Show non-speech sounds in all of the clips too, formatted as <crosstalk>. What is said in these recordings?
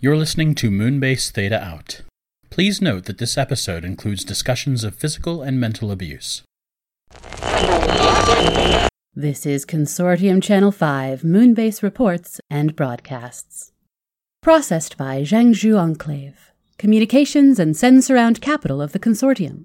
You're listening to Moonbase Theta Out. Please note that this episode includes discussions of physical and mental abuse. This is Consortium Channel 5 Moonbase Reports and Broadcasts. Processed by Zhangzhou Enclave, communications and Sensurround capital of the Consortium.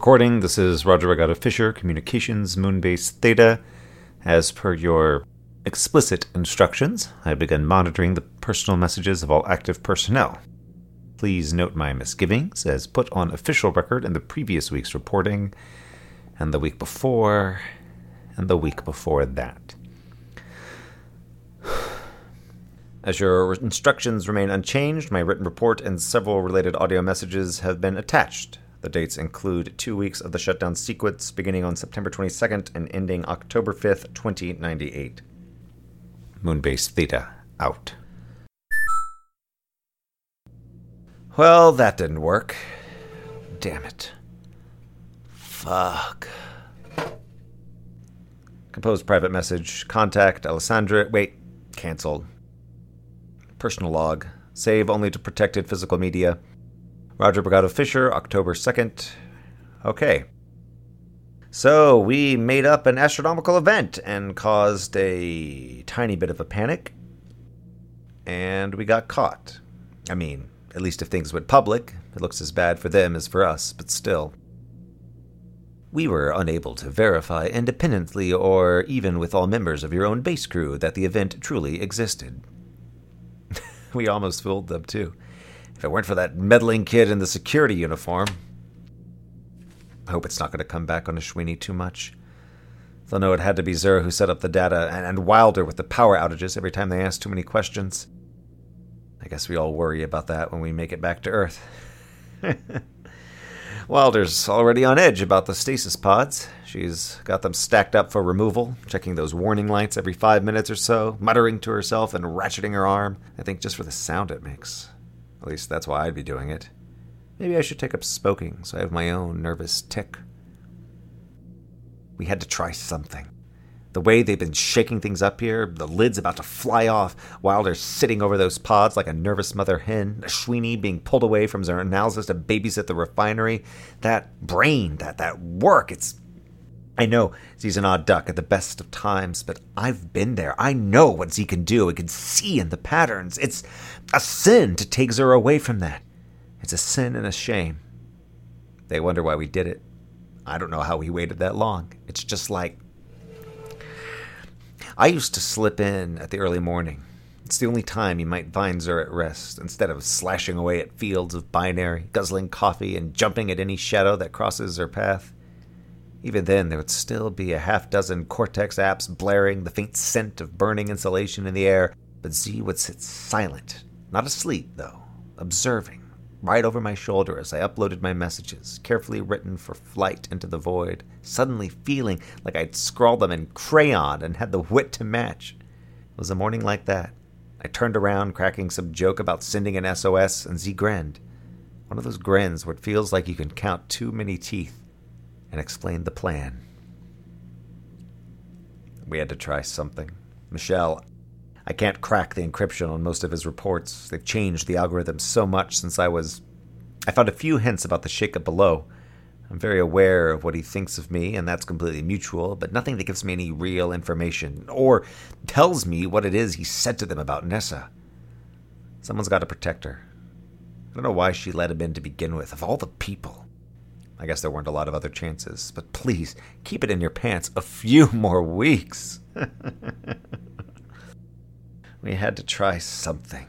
Recording, this is Roger Regatta Fisher, Communications Moonbase Theta. As per your explicit instructions, I have begun monitoring the personal messages of all active personnel. Please note my misgivings, as put on official record in the previous week's reporting, and the week before, and the week before that. As your instructions remain unchanged, my written report and several related audio messages have been attached. The dates include two weeks of the shutdown sequence beginning on September 22nd and ending October 5th, 2098. Moonbase Theta out. Well, that didn't work. Damn it. Fuck. Compose private message. Contact Alessandra. Wait, cancelled. Personal log. Save only to protected physical media. Roger Brigado Fisher, October 2nd. Okay. So, we made up an astronomical event and caused a tiny bit of a panic. And we got caught. I mean, at least if things went public, it looks as bad for them as for us, but still. We were unable to verify independently or even with all members of your own base crew that the event truly existed. <laughs> we almost fooled them, too. If it weren't for that meddling kid in the security uniform. I hope it's not going to come back on Ashwini too much. They'll know it had to be Zura who set up the data, and, and Wilder with the power outages every time they ask too many questions. I guess we all worry about that when we make it back to Earth. <laughs> Wilder's already on edge about the stasis pods. She's got them stacked up for removal, checking those warning lights every five minutes or so, muttering to herself and ratcheting her arm. I think just for the sound it makes. At least that's why I'd be doing it. Maybe I should take up smoking so I have my own nervous tick. We had to try something. The way they've been shaking things up here, the lid's about to fly off, Wilder's sitting over those pods like a nervous mother hen, Ashwini being pulled away from their analysis to babysit the refinery. That brain, that that work, it's I know Z's an odd duck at the best of times, but I've been there. I know what Z can do. I can see in the patterns. It's a sin to take Zura away from that. It's a sin and a shame. They wonder why we did it. I don't know how we waited that long. It's just like I used to slip in at the early morning. It's the only time you might find Zur at rest, instead of slashing away at fields of binary, guzzling coffee, and jumping at any shadow that crosses her path. Even then, there would still be a half dozen Cortex apps blaring the faint scent of burning insulation in the air, but Z would sit silent, not asleep, though, observing, right over my shoulder as I uploaded my messages, carefully written for flight into the void, suddenly feeling like I'd scrawled them in crayon and had the wit to match. It was a morning like that. I turned around, cracking some joke about sending an SOS, and Z grinned. One of those grins where it feels like you can count too many teeth, and explained the plan. We had to try something. Michelle, I can't crack the encryption on most of his reports. They've changed the algorithm so much since I was. I found a few hints about the shakeup below. I'm very aware of what he thinks of me, and that's completely mutual, but nothing that gives me any real information or tells me what it is he said to them about Nessa. Someone's got to protect her. I don't know why she let him in to begin with, of all the people. I guess there weren't a lot of other chances, but please keep it in your pants a few <laughs> more weeks. <laughs> we had to try something.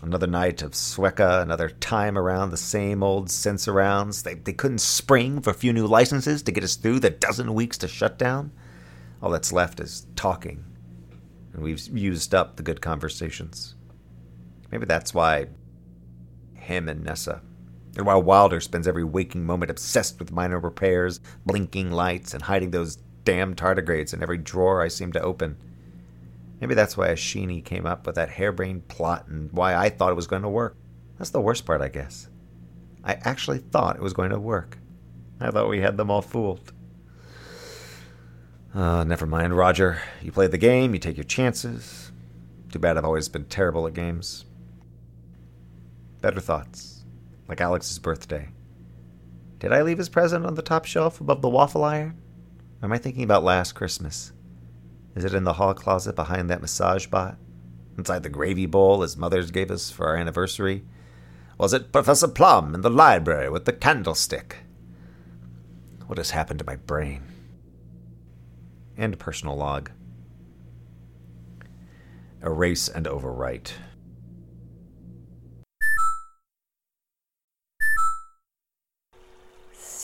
Another night of Sueca, another time around the same old Sensurrounds. They, they couldn't spring for a few new licenses to get us through the dozen weeks to shut down. All that's left is talking. And we've used up the good conversations. Maybe that's why him and Nessa. And while Wilder spends every waking moment obsessed with minor repairs, blinking lights, and hiding those damn tardigrades in every drawer I seem to open. Maybe that's why Ashwini came up with that harebrained plot and why I thought it was going to work. That's the worst part, I guess. I actually thought it was going to work. I thought we had them all fooled. Uh, never mind, Roger. You play the game, you take your chances. Too bad I've always been terrible at games. Better thoughts. Like Alex's birthday. Did I leave his present on the top shelf above the waffle iron? Or am I thinking about last Christmas? Is it in the hall closet behind that massage bot? Inside the gravy bowl his mother's gave us for our anniversary? Was it Professor Plum in the library with the candlestick? What has happened to my brain? And personal log. Erase and overwrite.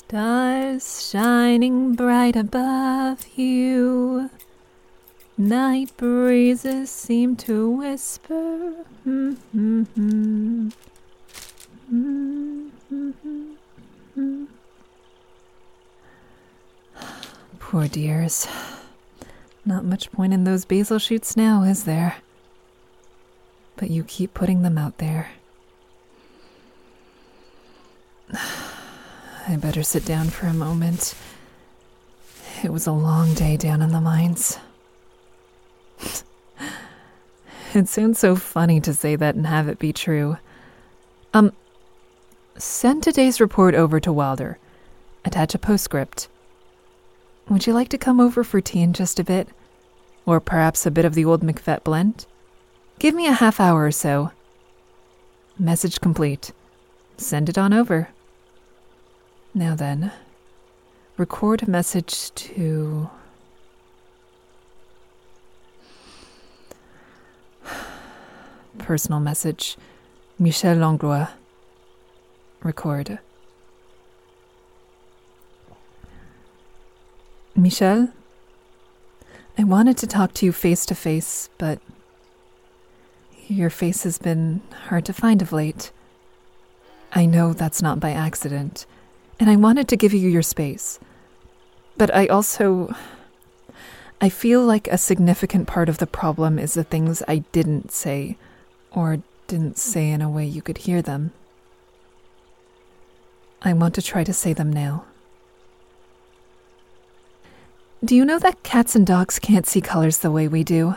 Stars shining bright above you. Night breezes seem to whisper. Poor dears. Not much point in those basil shoots now, is there? But you keep putting them out there. I better sit down for a moment. It was a long day down in the mines. <laughs> it sounds so funny to say that and have it be true. Um, send today's report over to Wilder. Attach a postscript. Would you like to come over for tea in just a bit? Or perhaps a bit of the old McFett blend? Give me a half hour or so. Message complete. Send it on over. Now then, record a message to Personal message Michel Langlois. Record. Michel, I wanted to talk to you face to face, but your face has been hard to find of late. I know that's not by accident, and I wanted to give you your space. But I also. I feel like a significant part of the problem is the things I didn't say or didn't say in a way you could hear them. I want to try to say them now. Do you know that cats and dogs can't see colors the way we do?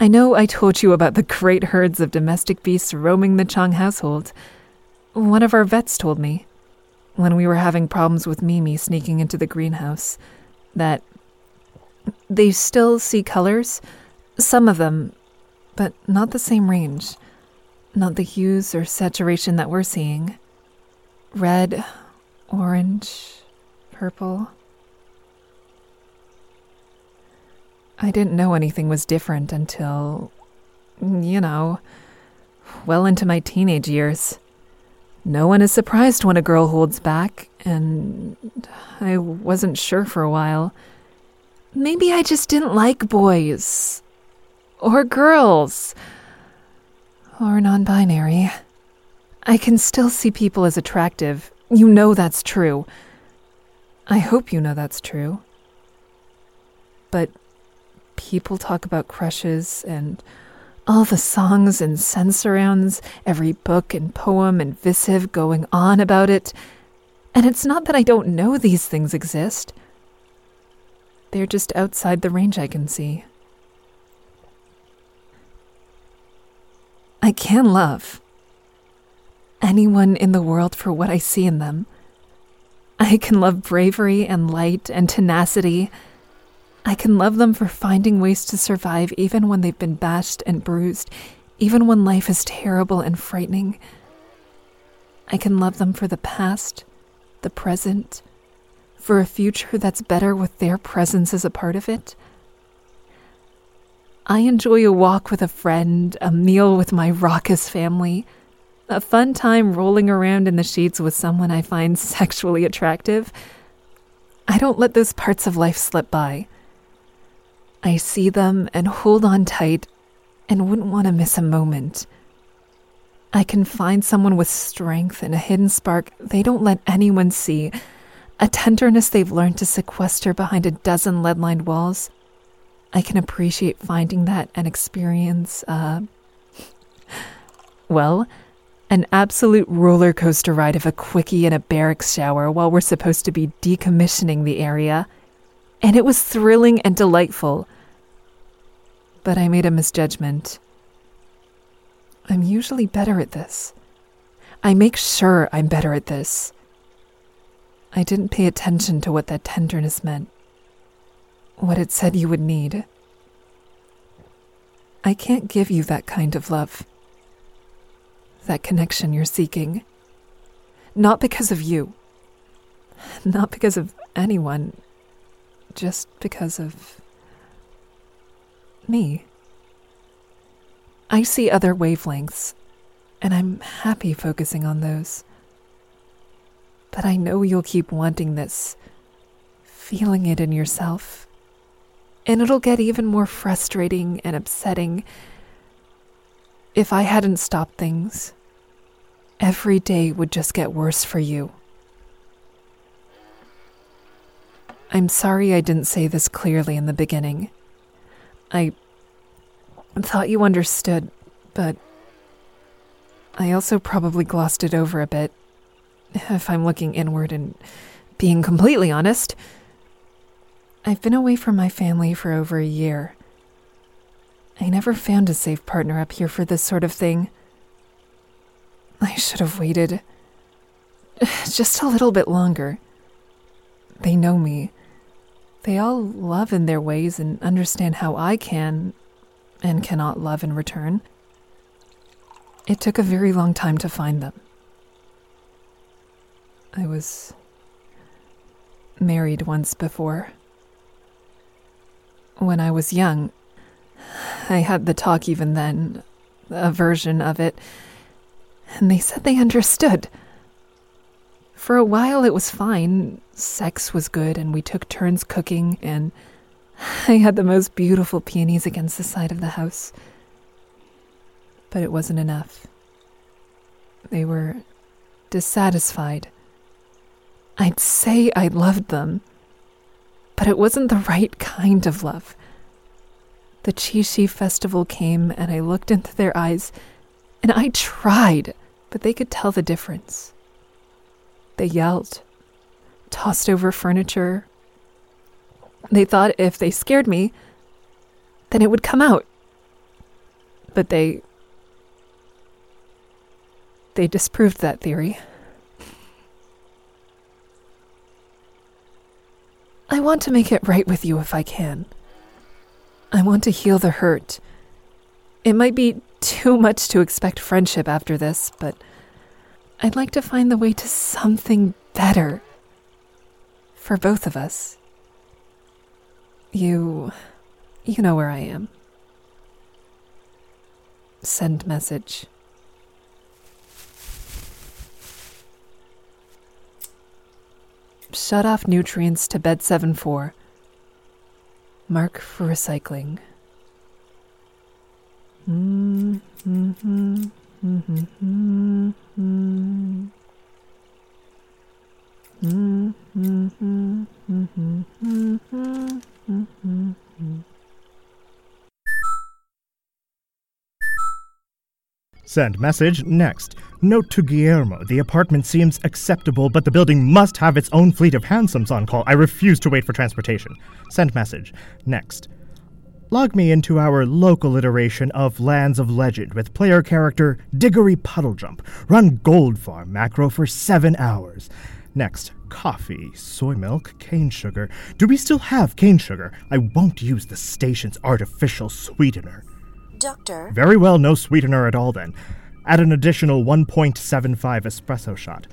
I know I told you about the great herds of domestic beasts roaming the Chang household. One of our vets told me, when we were having problems with Mimi sneaking into the greenhouse, that they still see colors, some of them, but not the same range. Not the hues or saturation that we're seeing. Red, orange, purple. I didn't know anything was different until, you know, well into my teenage years. No one is surprised when a girl holds back, and I wasn't sure for a while. Maybe I just didn't like boys or girls or non binary. I can still see people as attractive. You know that's true. I hope you know that's true. But people talk about crushes and all the songs and sensurrounds, every book and poem and visive going on about it. And it's not that I don't know these things exist. They're just outside the range I can see. I can love anyone in the world for what I see in them, I can love bravery and light and tenacity. I can love them for finding ways to survive even when they've been bashed and bruised, even when life is terrible and frightening. I can love them for the past, the present, for a future that's better with their presence as a part of it. I enjoy a walk with a friend, a meal with my raucous family, a fun time rolling around in the sheets with someone I find <laughs> sexually attractive. I don't let those parts of life slip by. I see them and hold on tight and wouldn't want to miss a moment. I can find someone with strength and a hidden spark they don't let anyone see, a tenderness they've learned to sequester behind a dozen lead lined walls. I can appreciate finding that and experience, uh, <laughs> well, an absolute roller coaster ride of a quickie in a barracks shower while we're supposed to be decommissioning the area. And it was thrilling and delightful. But I made a misjudgment. I'm usually better at this. I make sure I'm better at this. I didn't pay attention to what that tenderness meant, what it said you would need. I can't give you that kind of love, that connection you're seeking. Not because of you, not because of anyone, just because of me. I see other wavelengths, and I'm happy focusing on those. But I know you'll keep wanting this, feeling it in yourself. And it'll get even more frustrating and upsetting if I hadn't stopped things. Every day would just get worse for you. I'm sorry I didn't say this clearly in the beginning. I thought you understood, but I also probably glossed it over a bit. If I'm looking inward and being completely honest, I've been away from my family for over a year. I never found a safe partner up here for this sort of thing. I should have waited <sighs> just a little bit longer. They know me. They all love in their ways and understand how I can and cannot love in return. It took a very long time to find them. I was married once before. When I was young, I had the talk even then, a version of it, and they said they understood. For a while it was fine, sex was good, and we took turns cooking, and <laughs> I had the most beautiful peonies against the side of the house. But it wasn't enough. They were dissatisfied. I'd say I loved them, but it wasn't the right kind of love. The Qixi festival came, and I looked into their eyes, and I tried, but they could tell the difference. They yelled, tossed over furniture, they thought if they scared me, then it would come out. But they. They disproved that theory. I want to make it right with you if I can. I want to heal the hurt. It might be too much to expect friendship after this, but I'd like to find the way to something better for both of us. You. You know where I am. Send message. Shut off nutrients to bed 7 4. Mark for recycling. Mm-hmm. Send message next. Note to Guillermo the apartment seems acceptable, but the building must have its own fleet of hansoms on call. I refuse to wait for transportation. Send message next. Log me into our local iteration of Lands of Legend with player character Diggory Puddlejump. Run Gold Farm macro for seven hours. Next, coffee, soy milk, cane sugar. Do we still have cane sugar? I won't use the station's artificial sweetener. Doctor, Very well, no sweetener at all then. Add an additional 1.75 espresso shot.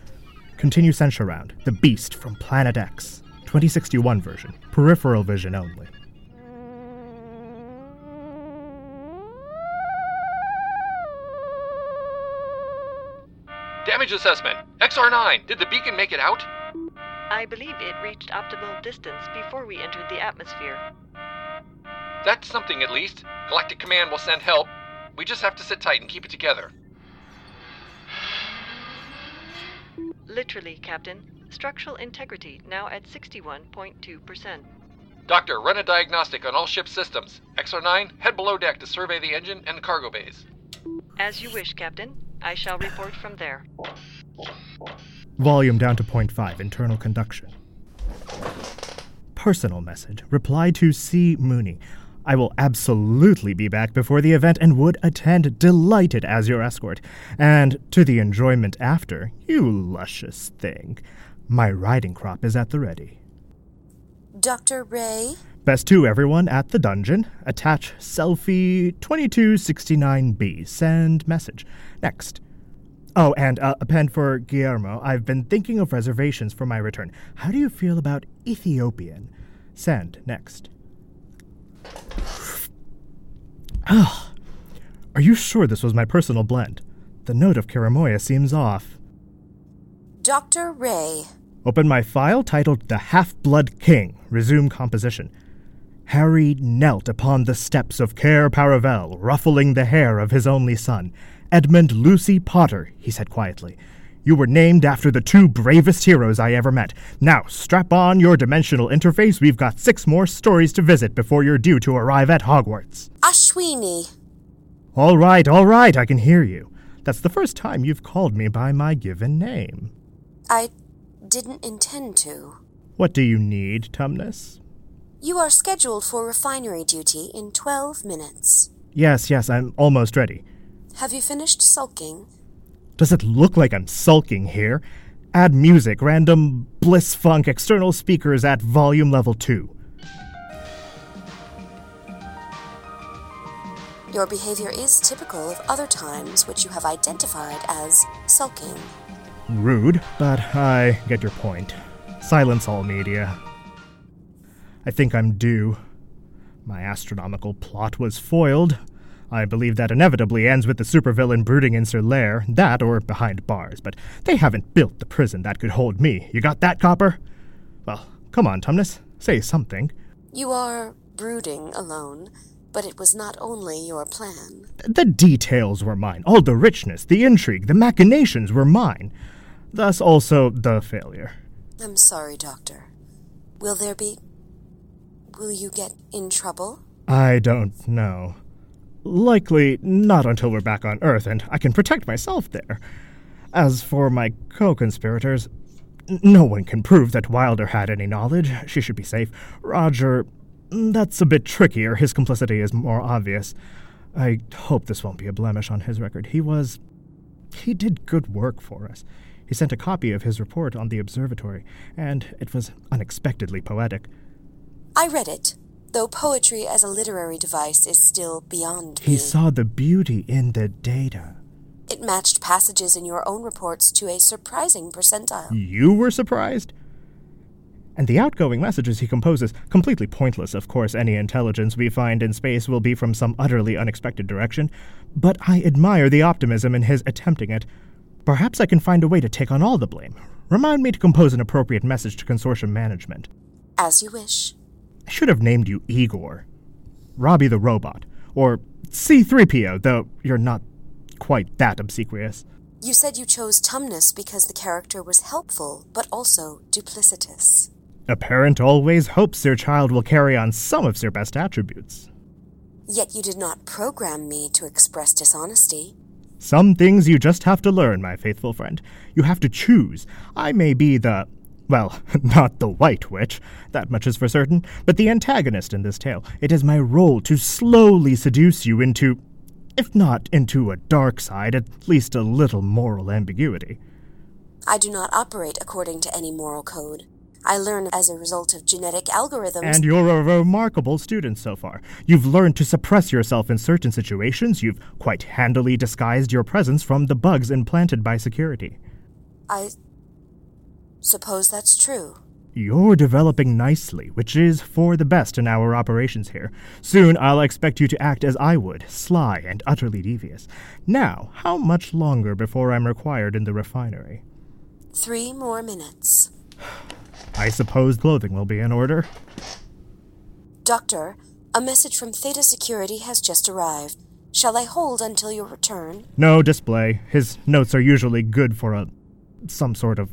Continue Sensurround. The Beast from Planet X. 2061 version. Peripheral vision only. Damage assessment. XR9. Did the beacon make it out? I believe it reached optimal distance before we entered the atmosphere. That's something at least. Galactic Command will send help. We just have to sit tight and keep it together. Literally, Captain. Structural integrity now at 61.2%. Doctor, run a diagnostic on all ship systems. XR9, head below deck to survey the engine and cargo bays. As you wish, Captain. I shall report from there. Volume down to 0.5. Internal conduction. Personal message. Reply to C. Mooney. I will absolutely be back before the event and would attend delighted as your escort. And to the enjoyment after, you luscious thing. My riding crop is at the ready. Dr. Ray, Best to everyone at the dungeon. Attach selfie 2269B. Send message. Next. Oh, and uh, append for Guillermo. I've been thinking of reservations for my return. How do you feel about Ethiopian? Send. Next. Ah, are you sure this was my personal blend? The note of Karamoya seems off. Dr. Ray, Open my file titled The Half Blood King. Resume composition. Harry knelt upon the steps of Cair Paravel, ruffling the hair of his only son. Edmund Lucy Potter, he said quietly. You were named after the two bravest heroes I ever met. Now, strap on your dimensional interface. We've got six more stories to visit before you're due to arrive at Hogwarts. Ashwini, All right, all right, I can hear you. That's the first time you've called me by my given name. I didn't intend to. What do you need, Tumnus? You are scheduled for refinery duty in 12 minutes. Yes, yes, I'm almost ready. Have you finished sulking? Does it look like I'm sulking here? Add music, random bliss funk external speakers at volume level 2. Your behavior is typical of other times which you have identified as sulking. Rude, but I get your point. Silence all media. I think I'm due. My astronomical plot was foiled. I believe that inevitably ends with the supervillain brooding in Sir Lair, that or behind bars, but they haven't built the prison that could hold me. You got that, Copper? Well, come on, Tumnus. Say something. You are brooding alone, but it was not only your plan. The details were mine. All the richness, the intrigue, the machinations were mine. Thus also the failure. I'm sorry, Doctor. Will there be. Will you get in trouble? I don't know. Likely not until we're back on Earth and I can protect myself there. As for my co conspirators, no one can prove that Wilder had any knowledge. She should be safe. Roger, that's a bit trickier. His complicity is more obvious. I hope this won't be a blemish on his record. He was. He did good work for us. He sent a copy of his report on the observatory, and it was unexpectedly poetic. I read it, though poetry as a literary device is still beyond He me. saw the beauty in the data. It matched passages in your own reports to a surprising percentile. You were surprised? And the outgoing messages he composes, completely pointless, of course, any intelligence we find in space will be from some utterly unexpected direction, but I admire the optimism in his attempting it. Perhaps I can find a way to take on all the blame. Remind me to compose an appropriate message to consortium management. As you wish. I should have named you Igor. Robbie the Robot. Or C3PO, though you're not quite that obsequious. You said you chose Tumnus because the character was helpful, but also duplicitous. A parent always hopes their child will carry on some of their best attributes. Yet you did not program me to express dishonesty. Some things you just have to learn, my faithful friend. You have to choose. I may be the. Well, <laughs> not the White Witch, that much is for certain, but the antagonist in this tale. It is my role to slowly seduce you into. If not into a dark side, at least a little moral ambiguity. I do not operate according to any moral code. I learn as a result of genetic algorithms. And you're a remarkable student so far. You've learned to suppress yourself in certain situations. You've quite handily disguised your presence from the bugs implanted by security. I suppose that's true. You're developing nicely, which is for the best in our operations here. Soon I'll expect you to act as I would, sly and utterly devious. Now, how much longer before I'm required in the refinery? Three more minutes. I suppose clothing will be in order. Doctor, a message from Theta Security has just arrived. Shall I hold until your return? No display. His notes are usually good for a. some sort of.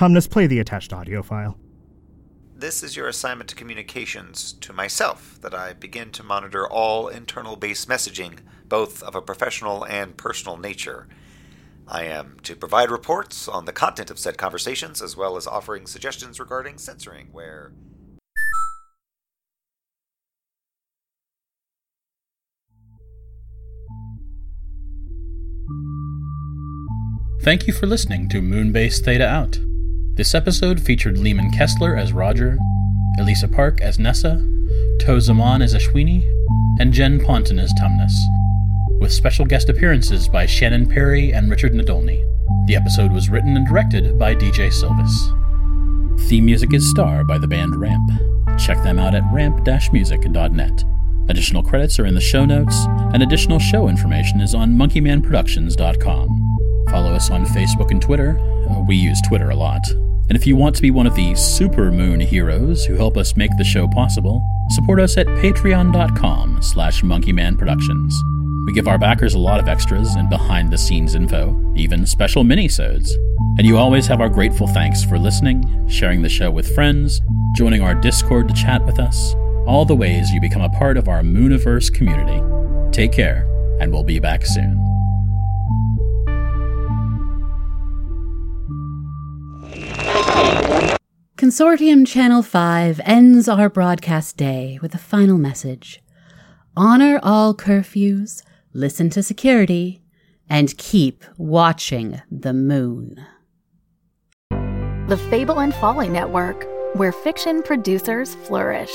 Tumnus, play the attached audio file. This is your assignment to communications to myself that I begin to monitor all internal base messaging, both of a professional and personal nature. I am to provide reports on the content of said conversations, as well as offering suggestions regarding censoring where. Thank you for listening to Moonbase Theta Out. This episode featured Leeman Kessler as Roger, Elisa Park as Nessa, Tau Zaman as Ashwini, and Jen Ponton as Tumnus, with special guest appearances by Shannon Perry and Richard Nadolny. The episode was written and directed by DJ Sylvis. Theme music is Star by the band Ramp. Check them out at ramp-music.net. Additional credits are in the show notes, and additional show information is on monkeymanproductions.com. Follow us on Facebook and Twitter. Uh, we use Twitter a lot. And if you want to be one of the super moon heroes who help us make the show possible, support us at patreon.com slash monkeymanproductions. We give our backers a lot of extras and behind-the-scenes info, even special mini-sodes. And you always have our grateful thanks for listening, sharing the show with friends, joining our Discord to chat with us, all the ways you become a part of our Mooniverse community. Take care, and we'll be back soon. Consortium Channel 5 ends our broadcast day with a final message Honor all curfews, listen to security, and keep watching the moon. The Fable and Folly Network, where fiction producers flourish.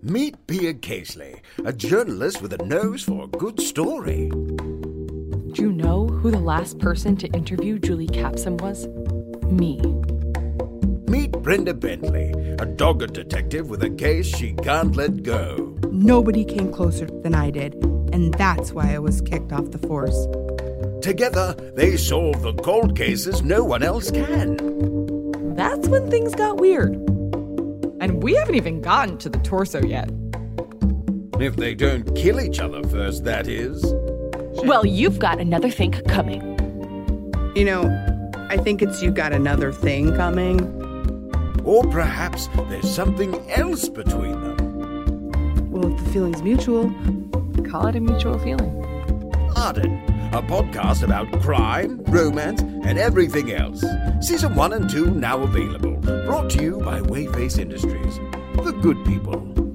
Meet Pia Casely, a journalist with a nose for a good story. Do you know who the last person to interview Julie Capson was? Me. Meet Brenda Bentley, a dogged detective with a case she can't let go. Nobody came closer than I did, and that's why I was kicked off the force. Together, they solve the cold cases no one else can. That's when things got weird. And we haven't even gotten to the torso yet. If they don't kill each other first, that is. Well, you've got another thing coming. You know, I think it's you got another thing coming. Or perhaps there's something else between them. Well, if the feeling's mutual, call it a mutual feeling. Arden, a podcast about crime, romance, and everything else. Season 1 and 2 now available. Brought to you by Wayface Industries. The good people.